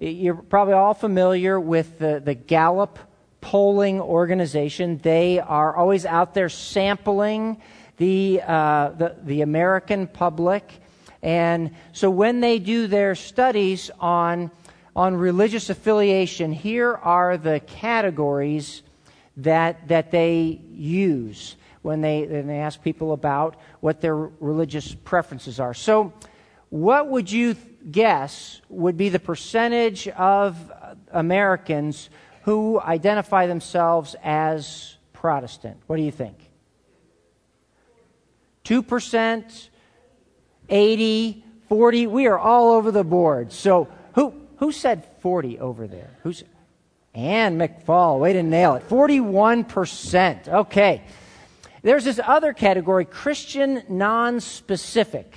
you're probably all familiar with the, the Gallup polling organization. They are always out there sampling the, uh, the, the American public. And so when they do their studies on, on religious affiliation, here are the categories that, that they use when they, when they ask people about what their religious preferences are. So, what would you guess would be the percentage of Americans who identify themselves as Protestant? What do you think? 2%, 80, 40, we are all over the board. So who who said 40 over there? Who's Ann McFall, way to nail it. 41%. Okay. There's this other category, Christian non-specific.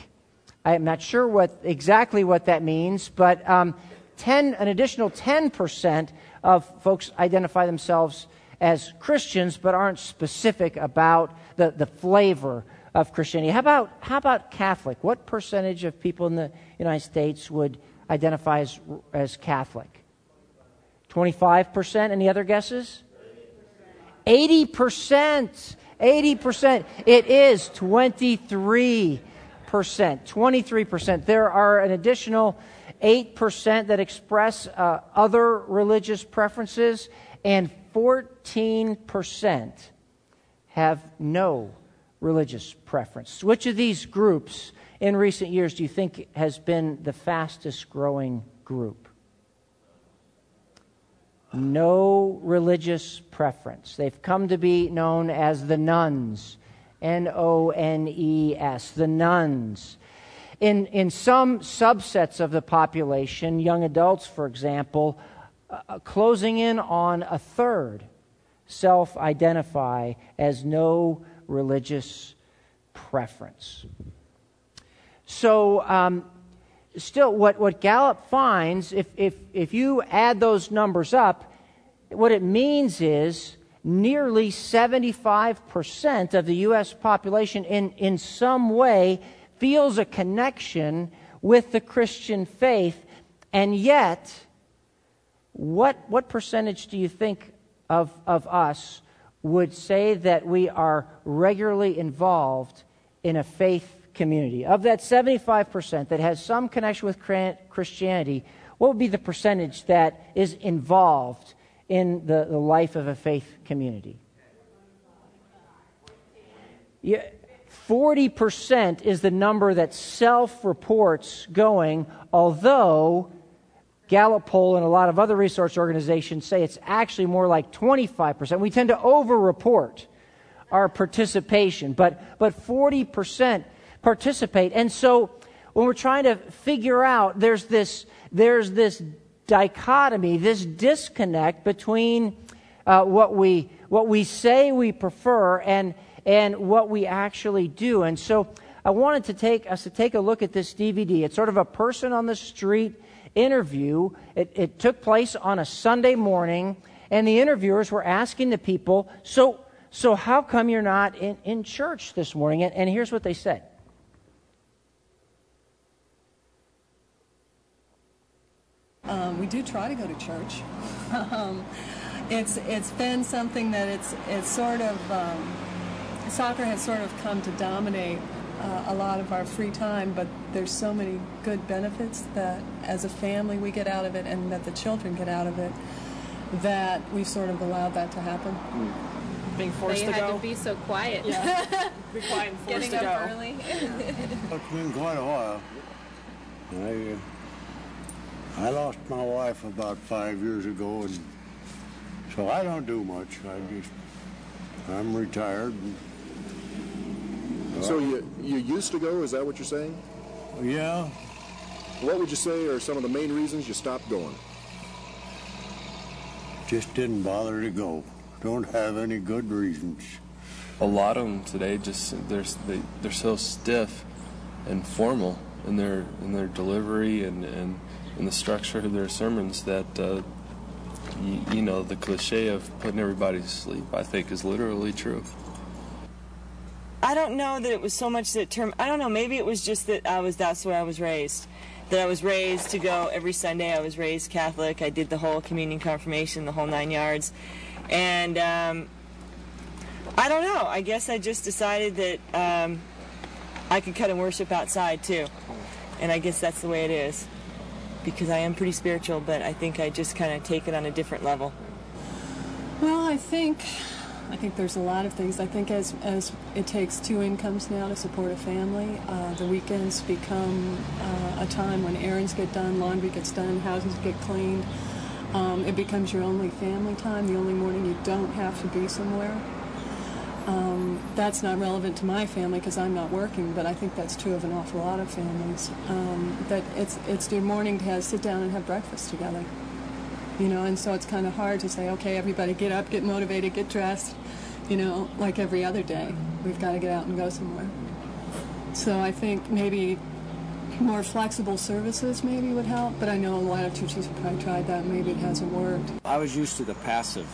I am not sure what exactly what that means, but um, 10, an additional 10% of folks identify themselves as Christians but aren't specific about the, the flavor of Christianity. How about, how about Catholic? What percentage of people in the United States would identify as, as Catholic? 25%? Any other guesses? 80%. 80%. It is 23%. 23%. There are an additional 8% that express uh, other religious preferences, and 14% have no religious preference. Which of these groups in recent years do you think has been the fastest growing group? No religious preference. They've come to be known as the nones. N O N E S, the nones. In, in some subsets of the population, young adults, for example, uh, closing in on a third self identify as no religious preference. So, um, still, what, what Gallup finds, if, if, if you add those numbers up, what it means is nearly 75% of the U.S. population in, in some way feels a connection with the Christian faith, and yet, what, what percentage do you think of, of us would say that we are regularly involved in a faith community? Of that 75% that has some connection with Christianity, what would be the percentage that is involved in the, the life of a faith community? Yeah, 40% is the number that self reports going, although Gallup poll and a lot of other research organizations say it's actually more like 25%. We tend to over report our participation, but, but 40% participate. And so when we're trying to figure out, there's this, there's this dichotomy, this disconnect between uh, what, we, what we say we prefer and, and what we actually do. And so I wanted to take us to take a look at this DVD. It's sort of a person on the street interview. It, it took place on a Sunday morning, and the interviewers were asking the people, So, so how come you're not in, in church this morning? And, and here's what they said. Um, we do try to go to church. um, it's it's been something that it's it's sort of um, soccer has sort of come to dominate uh, a lot of our free time, but there's so many good benefits that as a family we get out of it and that the children get out of it that we've sort of allowed that to happen. Being forced they to had go. to be so quiet. Yeah. be quiet and forced Getting to up go. early. It's been quite a while. I, I lost my wife about five years ago, and so I don't do much. I just, I'm retired. and- So you you used to go? Is that what you're saying? Yeah, What would you say are some of the main reasons you stopped going? just didn't bother to go. Don't have any good reasons. a lot of them today just they're they, they're so stiff and formal in their in their delivery and and in the structure of their sermons that uh, you, you know the cliche of putting everybody to sleep I think is literally true. I don't know that it was so much that term. I don't know. Maybe it was just that I was that's the way I was raised. that I was raised to go every Sunday. I was raised Catholic. I did the whole communion confirmation, the whole nine yards. And um, I don't know. I guess I just decided that um, I could cut and worship outside too. And I guess that's the way it is. Because I am pretty spiritual, but I think I just kind of take it on a different level. Well, I think I think there's a lot of things. I think as as it takes two incomes now to support a family, uh, the weekends become uh, a time when errands get done, laundry gets done, houses get cleaned. Um, it becomes your only family time, the only morning you don't have to be somewhere. Um, that's not relevant to my family because I'm not working, but I think that's true of an awful lot of families. Um, that it's it's your morning to have, sit down and have breakfast together you know, and so it's kind of hard to say, okay, everybody get up, get motivated, get dressed, you know, like every other day. We've got to get out and go somewhere. So I think maybe more flexible services maybe would help, but I know a lot of churches have probably tried that. Maybe it hasn't worked. I was used to the passive,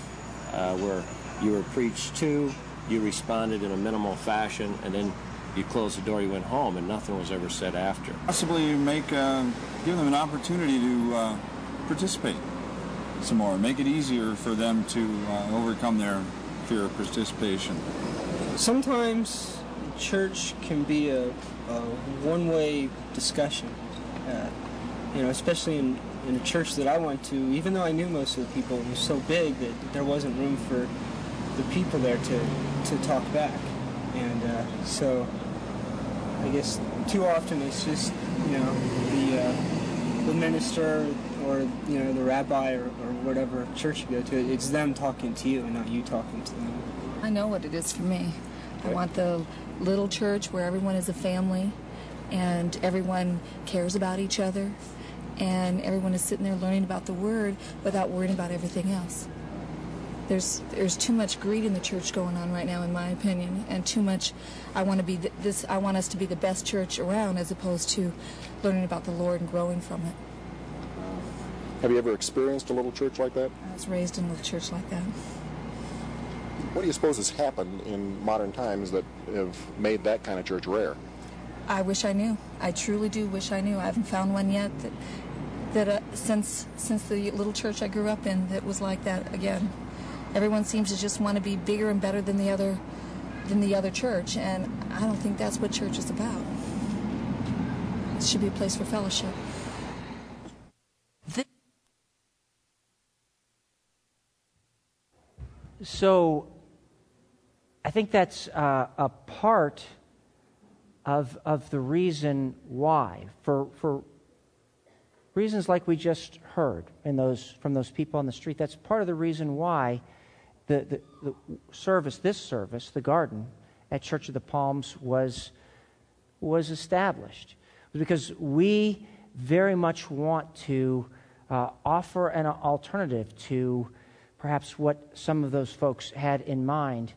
uh, where you were preached to, you responded in a minimal fashion, and then you closed the door, you went home, and nothing was ever said after. Possibly make, uh, give them an opportunity to uh, participate some more, make it easier for them to uh, overcome their fear of participation. Sometimes church can be a, a one-way discussion. Uh, you know, especially in, in a church that I went to, even though I knew most of the people, it was so big that there wasn't room for the people there to, to talk back. And uh, so I guess too often it's just, you know, the, uh, the minister or you know the rabbi or, or whatever church you go to. It's them talking to you and not you talking to them. I know what it is for me. I want the little church where everyone is a family and everyone cares about each other and everyone is sitting there learning about the word without worrying about everything else. There's there's too much greed in the church going on right now in my opinion and too much I want to be this I want us to be the best church around as opposed to learning about the Lord and growing from it. Have you ever experienced a little church like that? I was raised in a little church like that. What do you suppose has happened in modern times that have made that kind of church rare? I wish I knew. I truly do wish I knew. I haven't found one yet that that uh, since since the little church I grew up in that was like that again. Everyone seems to just want to be bigger and better than the other than the other church, and I don't think that's what church is about. It should be a place for fellowship. so I think that's uh, a part of, of the reason why. For, for reasons like we just heard in those, from those people on the street, that's part of the reason why the, the, the service, this service, the garden at Church of the Palms, was, was established. Because we very much want to uh, offer an alternative to perhaps what some of those folks had in mind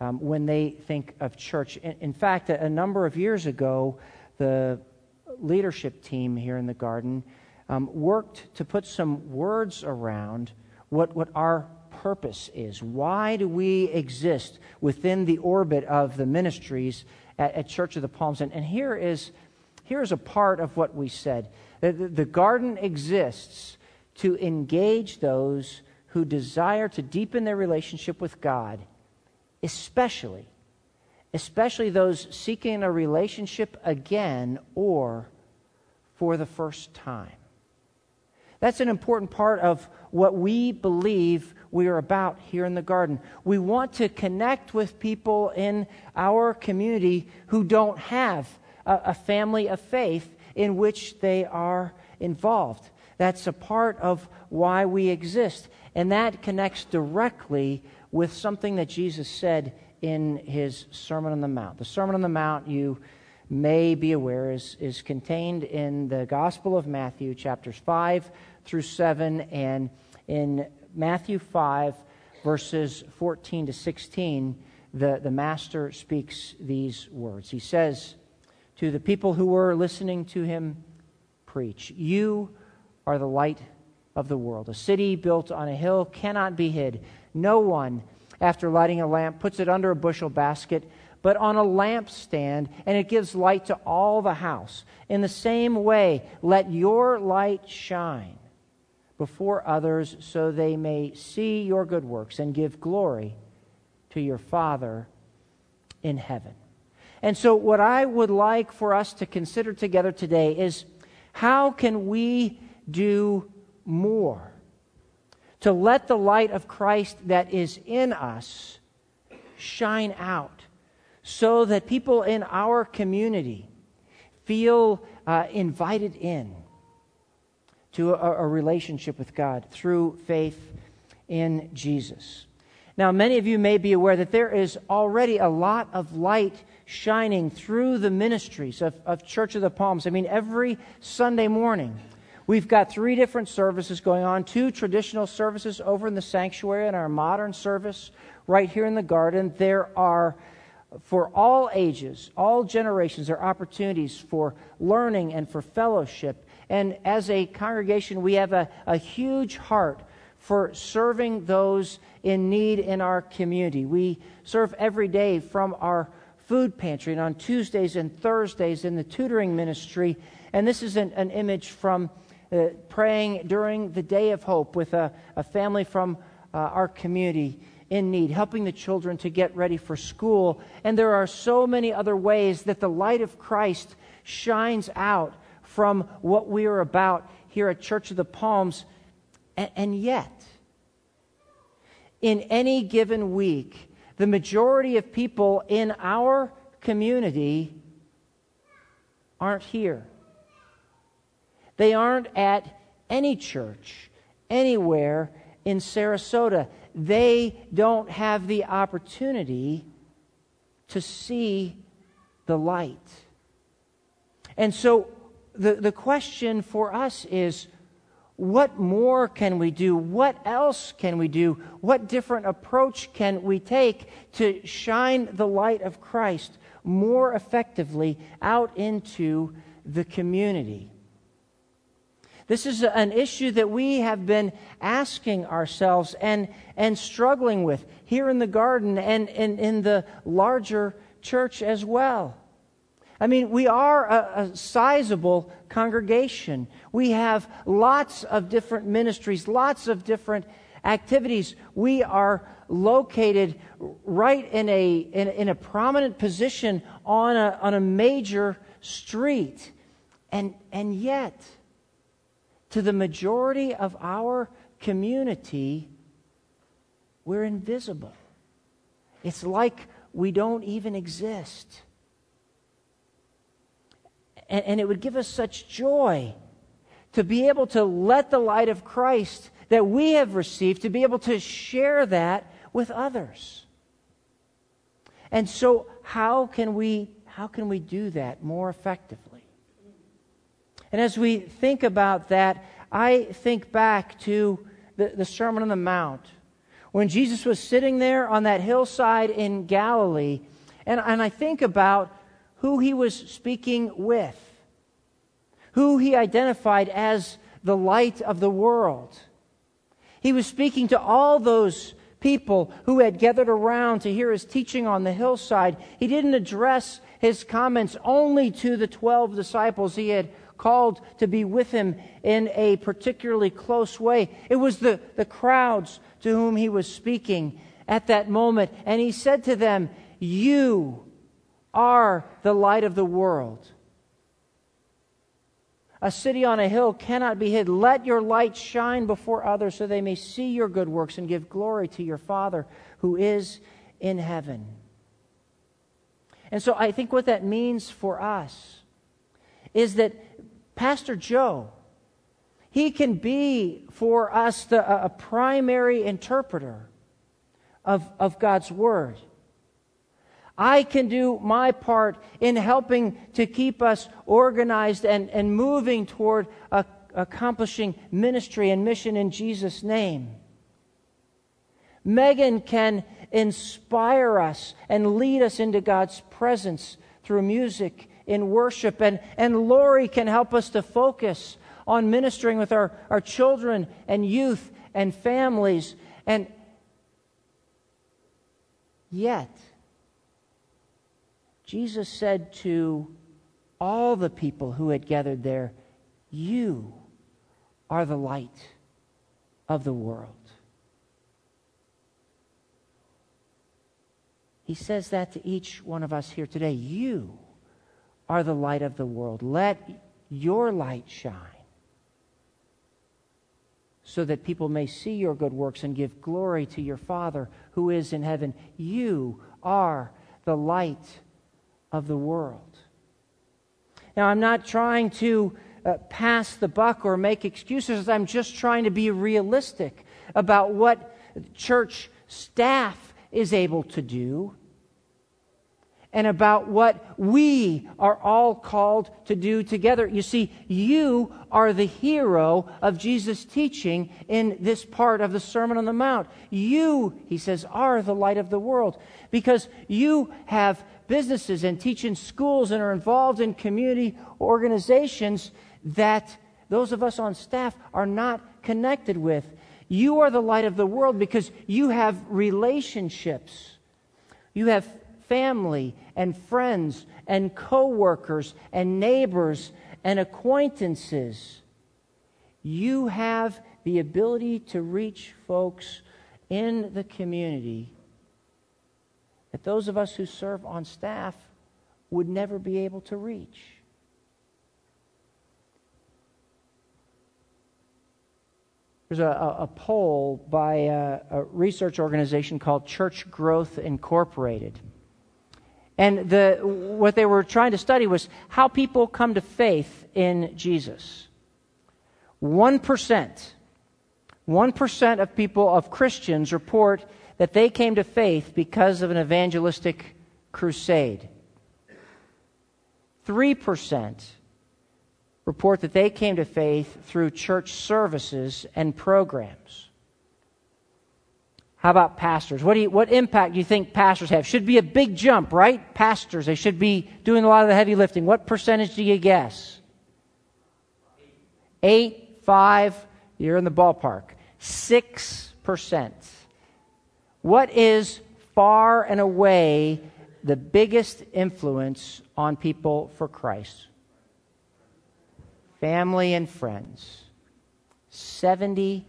um, when they think of church. In, in fact, a, a, number of years ago, the leadership team here in the garden um, worked to put some words around what, what our purpose is. Why do we exist within the orbit of the ministries at, at Church of the Palms? And, and here, is, here is a part of what we said. The, the garden exists to engage those who desire to deepen their relationship with God, especially especially those seeking a relationship again or for the first time. That's an important part of what we believe we are about here in the garden. We want to connect with people in our community who don't have a, a family of faith in which they are involved. That's a part of why we exist. And that connects directly with something that Jesus said in his Sermon on the Mount. The Sermon on the Mount, you may be aware, is, is contained in the Gospel of Matthew, chapters 5 through 7. And in Matthew 5, verses 14 to 16, the, the Master speaks these words. He says to the people who were listening to him preach, You are the light of the world. A city built on a hill cannot be hid. No one, after lighting a lamp, puts it under a bushel basket, but on a lampstand, and it gives light to all the house. In the same way, let your light shine before others so they may see your good works and give glory to your Father in heaven. And so, what I would like for us to consider together today is how can we do more to let the light of Christ that is in us shine out so that people in our community feel uh, invited in to a, a relationship with God through faith in Jesus. Now, many of you may be aware that there is already a lot of light shining through the ministries of, of Church of the Palms. I mean, every Sunday morning, we've got three different services going on two traditional services over in the sanctuary and our modern service right here in the garden. There are, for all ages, all generations, there are opportunities for learning and for fellowship. And as a congregation, we have a, a huge heart for serving those in need in our community. We serve every day from our food pantry and on Tuesdays and Thursdays in the tutoring ministry. And this is an, an image from uh, praying during the Day of Hope with a, a family from uh, our community in need, helping the children to get ready for school. And there are so many other ways that the light of Christ shines out from what we are about here at Church of the Palms and, yet, in any given week, the majority of people in our community aren't here. They aren't at any church anywhere in Sarasota. They don't have the opportunity to see the light. And so the, the question for us is what more can we do? What else can we do? What different approach can we take to shine the light of Christ more effectively out into the community? This is an issue that we have been asking ourselves and, and struggling with here in the garden and, and in the larger church as well. I mean, we are a, a, sizable congregation. We have lots of different ministries, lots of different activities. We are located right in a, in, in a prominent position on a, on a major street. And, and yet, to the majority of our community, we're invisible. It's like we don't even exist. And, and it would give us such joy to be able to let the light of Christ that we have received, to be able to share that with others. And so, how can we, how can we do that more effectively? And as we think about that, I think back to the, the Sermon on the Mount when Jesus was sitting there on that hillside in Galilee. And, and I think about who he was speaking with, who he identified as the light of the world. He was speaking to all those people who had gathered around to hear his teaching on the hillside. He didn't address his comments only to the 12 disciples he had called to be with him in a particularly close way. It was the, the crowds to whom he was speaking at that moment. And he said to them, You are the light of the world. A city on a hill cannot be hid. Let your light shine before others so they may see your good works and give glory to your Father who is in heaven. And so I think what that means for us is that Pastor Joe, he can be for us the, a primary interpreter of, of God's Word. I can do my part in helping to keep us organized and, and moving toward a, accomplishing ministry and mission in Jesus' name. Megan can inspire us and lead us into God's presence through music in worship. And, and Lori can help us to focus on ministering with our, our children and youth and families. And yet, Jesus said to all the people who had gathered there, You are the light of the world. He says that to each one of us here today. You are the light of the world. Let your light shine so that people may see your good works and give glory to your Father who is in heaven. You are the light of the world. Now, I'm not trying to uh, pass the buck or make excuses. I'm just trying to be realistic about what church staff is able to do and about what we are all called to do together. You see, you are the hero of Jesus' teaching in this part of the Sermon on the Mount. You, he says, are the light of the world because you have businesses and teach in schools and are involved in community organizations that those of us on staff are not connected with. You are the light of the world because you have relationships. You have family and friends and coworkers and neighbors and acquaintances. You have the ability to reach folks in the community that those of us who serve on staff would never be able to reach. There's a, a, poll by a, a, research organization called Church Growth Incorporated. And the, what they were trying to study was how people come to faith in Jesus. 1%, 1% of people, of Christians, report that they came to faith because of an evangelistic crusade. 3% report that they came to faith through church services and programs. How about pastors? What, do you, what impact do you think pastors have? Should be a big jump, right? Pastors, they should be doing a lot of the heavy lifting. What percentage do you guess? Eight, five, you're in the ballpark. Six percent. What is far and away the biggest influence on people for Christ? Family and friends. 78%.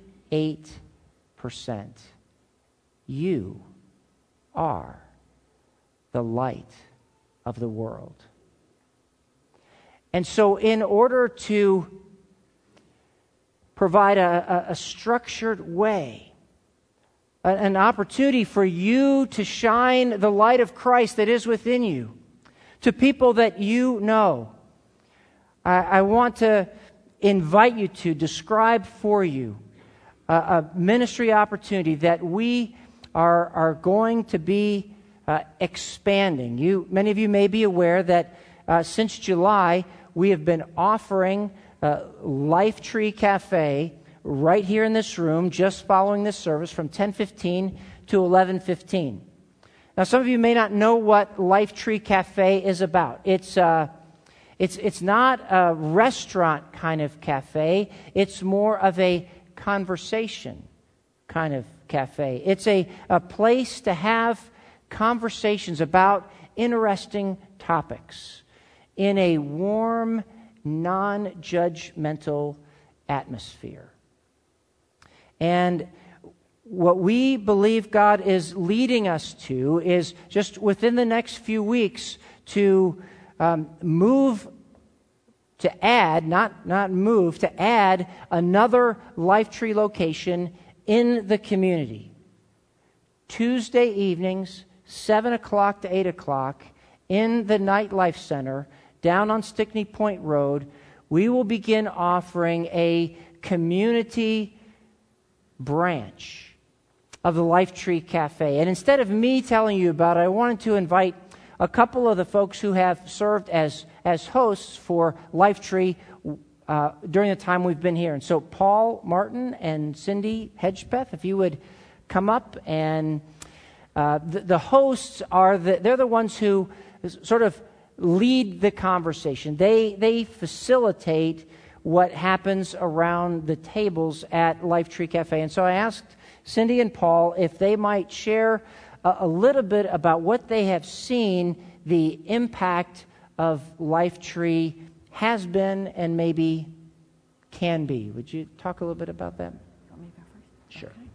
You are the light of the world. And so, in order to provide a, a, structured way an opportunity for you to shine the light of Christ that is within you to people that you know. I, I want to invite you to describe for you a, a ministry opportunity that we are, are going to be uh, expanding. You, many of you may be aware that uh, since July, we have been offering uh, Life Tree Cafe right here in this room just following this service from 10:15 to 11:15. Now, some of you may not know what Life Tree Cafe is about. It's uh, it's it's not a restaurant kind of cafe. It's more of a conversation kind of cafe. It's a, a place to have conversations about interesting topics in a warm, non judgmental atmosphere. And what we believe God is leading us to is just within the next few weeks to um, move to add, not, not move, to add another Life Tree location in the community. Tuesday evenings, 7 o'clock to 8 o'clock, in the Nightlife Center down on Stickney Point Road, we will begin offering a community branch of the Life Tree Cafe. And instead of me telling you about it, I wanted to invite a couple of the folks who have served as, as hosts for Life Tree uh, during the time we've been here. And so, Paul Martin and Cindy Hedgepeth, if you would come up, and uh, the, the, hosts are the, they're the ones who sort of lead the conversation. They they facilitate what happens around the tables at Life Tree Cafe. And so I asked Cindy and Paul if they might share a, a little bit about what they have seen the impact of Life Tree has been and maybe can be. Would you talk a little bit about that? Want me go first? Sure. Okay.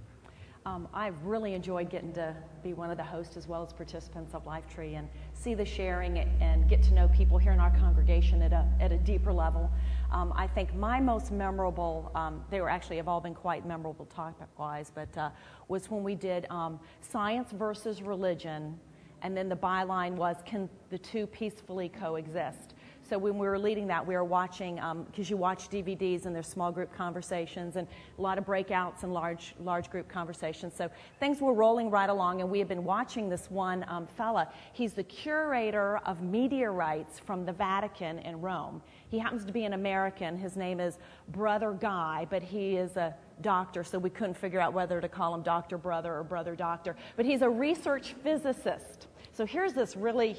Um, I've really enjoyed getting to be one of the hosts as well as participants of Lifetree and see the sharing and get to know people here in our congregation at a, at a deeper level. Um, I think my most memorable, um, they were actually have all been quite memorable topic wise, but uh, was when we did um, science versus religion, and then the byline was can the two peacefully coexist? So when we were leading that, we were watching because um, you watch DVDs and there's small group conversations and a lot of breakouts and large large group conversations. So things were rolling right along, and we had been watching this one um, fella. He's the curator of rights from the Vatican in Rome. He happens to be an American. His name is Brother Guy, but he is a doctor, so we couldn't figure out whether to call him Doctor Brother or Brother Doctor. But he's a research physicist. So here's this really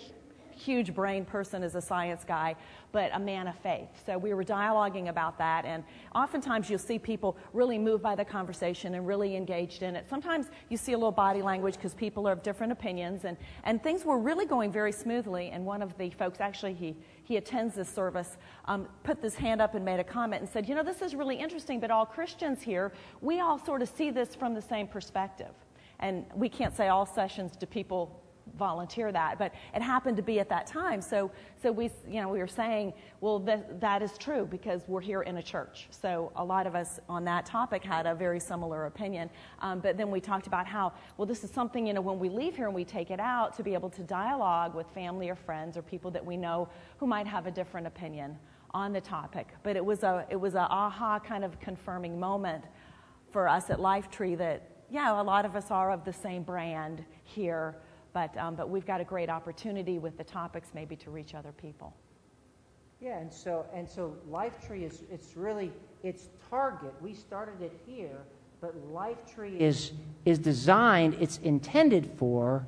huge brain person as a science guy, but a man of faith. So we were dialoguing about that, and oftentimes you'll see people really moved by the conversation and really engaged in it. Sometimes you see a little body language because people are of different opinions, and, and things were really going very smoothly. And one of the folks, actually, he, he attends this service, um, put this hand up and made a comment and said, You know, this is really interesting, but all Christians here, we all sort of see this from the same perspective. And we can't say all sessions to people volunteer that, but it happened to be at that time. So, so we, you know, we were saying, well, that, that is true because we're here in a church. So a lot of us on that topic had a very similar opinion. Um, but then we talked about how, well, this is something, you know, when we leave here and we take it out to be able to dialogue with family or friends or people that we know who might have a different opinion on the topic. But it was a, it was a aha kind of confirming moment for us at Lifetree that, yeah, a lot of us are of the same brand here but, um, but we've got a great opportunity with the topics maybe to reach other people. Yeah, and so and so Lifetree is it's really its target. We started it here, but Lifetree is is designed. It's intended for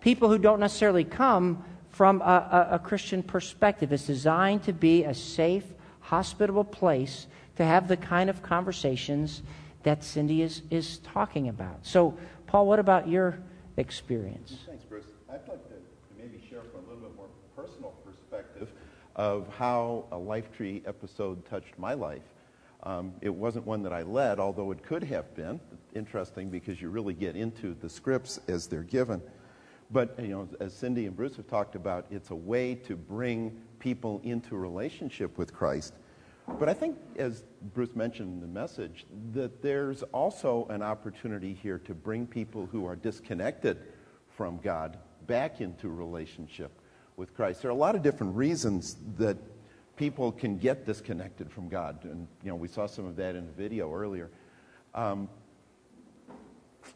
people who don't necessarily come from a, a, a Christian perspective. It's designed to be a safe, hospitable place to have the kind of conversations that Cindy is is talking about. So, Paul, what about your experience? Thanks, Bruce. I'd like to maybe share from a little bit more personal perspective of how a Lifetree episode touched my life. Um, it wasn't one that I led, although it could have been. Interesting because you really get into the scripts as they're given. But you know, as Cindy and Bruce have talked about, it's a way to bring people into relationship with Christ. But I think, as Bruce mentioned in the message, that there's also an opportunity here to bring people who are disconnected from God back into relationship with Christ. There are a lot of different reasons that people can get disconnected from God, and you know we saw some of that in the video earlier. Um,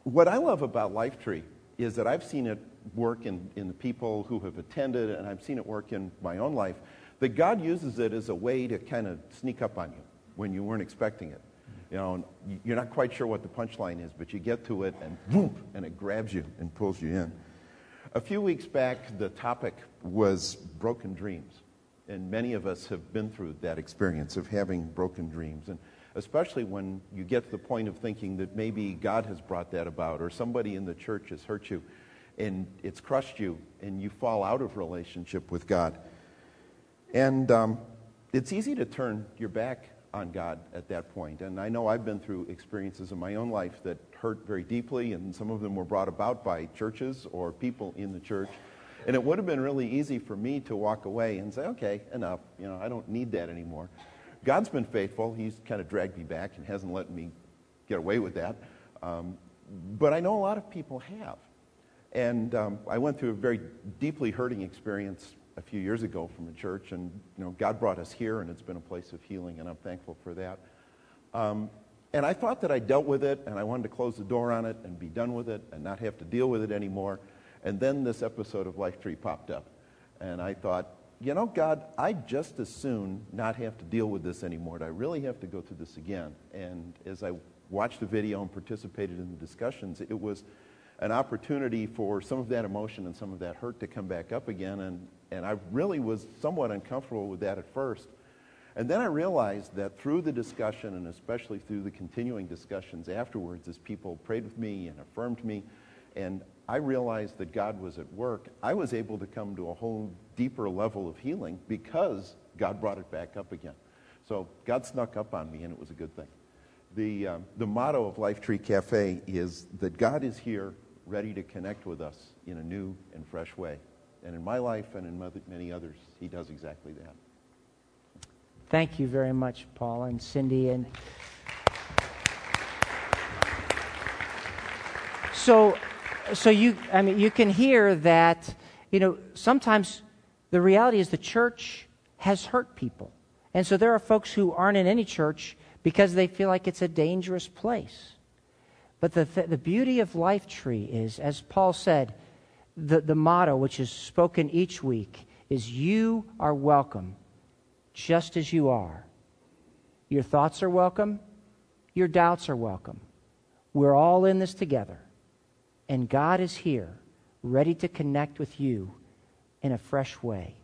what I love about Lifetree is that I've seen it work in, in the people who have attended, and I've seen it work in my own life that God uses it as a way to kind of sneak up on you when you weren't expecting it. You know, you're not quite sure what the punchline is, but you get to it and boom, and it grabs you and pulls you in. A few weeks back, the topic was broken dreams. And many of us have been through that experience of having broken dreams. And especially when you get to the point of thinking that maybe God has brought that about or somebody in the church has hurt you and it's crushed you and you fall out of relationship with God. And um, it's easy to turn your back on God at that point. And I know I've been through experiences in my own life that hurt very deeply, and some of them were brought about by churches or people in the church. And it would have been really easy for me to walk away and say, okay, enough. You know, I don't need that anymore. God's been faithful. He's kind of dragged me back and hasn't let me get away with that. Um, but I know a lot of people have. And um, I went through a very deeply hurting experience a few years ago from a church, and you know, God brought us here, and it's been a place of healing, and I'm thankful for that. Um, and I thought that I dealt with it, and I wanted to close the door on it and be done with it and not have to deal with it anymore. And then this episode of Lifetree popped up, and I thought, you know, God, I'd just as soon not have to deal with this anymore. Do I really have to go through this again? And as I watched the video and participated in the discussions, it was an opportunity for some of that emotion and some of that hurt to come back up again. And, and I really was somewhat uncomfortable with that at first. And then I realized that through the discussion, and especially through the continuing discussions afterwards, as people prayed with me and affirmed me and I realized that God was at work, I was able to come to a whole deeper level of healing because God brought it back up again. So God snuck up on me, and it was a good thing. The, um, the motto of Life Tree Cafe is that God is here ready to connect with us in a new and fresh way. And in my life and in many others, he does exactly that. Thank you very much, Paul and Cindy. And so, so you, I mean, you can hear that, you know, sometimes the reality is the church has hurt people. And so there are folks who aren't in any church because they feel like it's a dangerous place. But the, th- the beauty of Life Tree is, as Paul said, the, the motto, which is spoken each week, is You are welcome just as you are. Your thoughts are welcome, your doubts are welcome. We're all in this together. And God is here, ready to connect with you in a fresh way.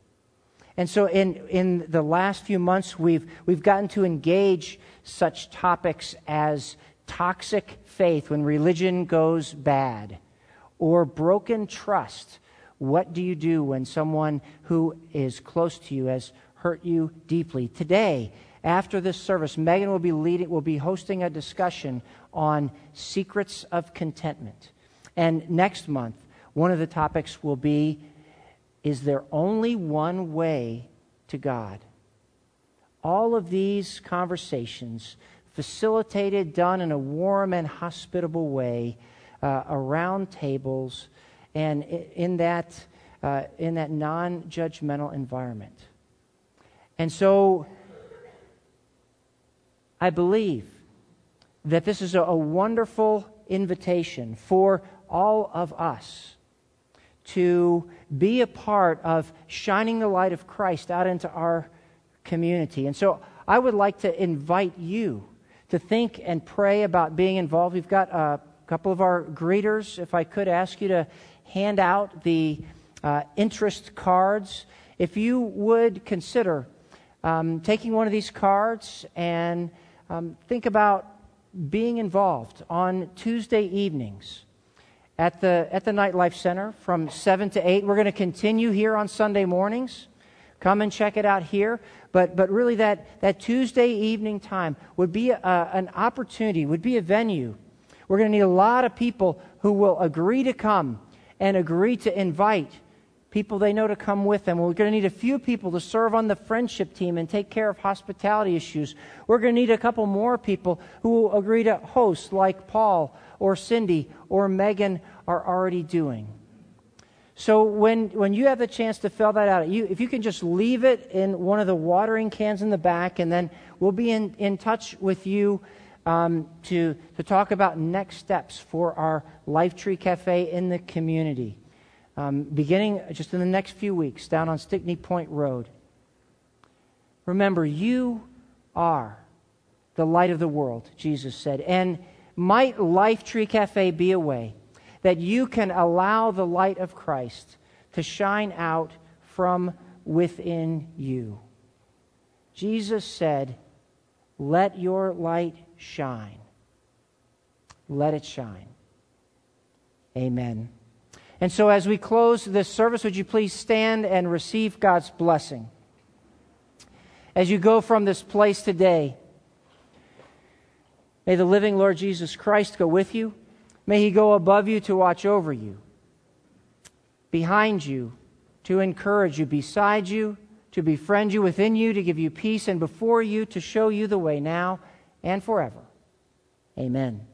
And so, in, in the last few months, we've, we've gotten to engage such topics as toxic faith when religion goes bad, or broken trust. What do you do when someone who is close to you has hurt you deeply? Today, after this service, Megan will be leading, will be hosting a discussion on secrets of contentment. And next month, one of the topics will be is there only one way to God? All of these conversations, facilitated, done in a warm and hospitable way, uh, around tables, and in that, uh, in that non judgmental environment. And so, I believe that this is a, a wonderful invitation for all of us to be a part of shining the light of Christ out into our community. And so I would like to invite you to think and pray about being involved. We've got a couple of our greeters. If I could ask you to hand out the uh, interest cards, if you would consider um, taking one of these cards and um, think about being involved on Tuesday evenings at the, at the Nightlife Center from 7 to 8. We're going to continue here on Sunday mornings. Come and check it out here. But, but really, that, that Tuesday evening time would be a, an opportunity, would be a venue. We're going to need a lot of people who will agree to come and agree to invite people they know to come with them. We're going to need a few people to serve on the friendship team and take care of hospitality issues. We're going to need a couple more people who will agree to host, like Paul or Cindy or Megan are already doing. So when, when you have the chance to fill that out, you, if you can just leave it in one of the watering cans in the back, and then we'll be in, in touch with you um, to, to talk about next steps for our Life Tree Cafe in the community. Um, beginning just in the next few weeks down on Stickney Point Road. Remember, you are the light of the world, Jesus said. And might Life Tree Cafe be a way that you can allow the light of Christ to shine out from within you? Jesus said, Let your light shine. Let it shine. Amen. And so, as we close this service, would you please stand and receive God's blessing? As you go from this place today, May the living Lord Jesus Christ go with you. May he go above you to watch over you, behind you to encourage you, beside you to befriend you, within you to give you peace, and before you to show you the way now and forever. Amen.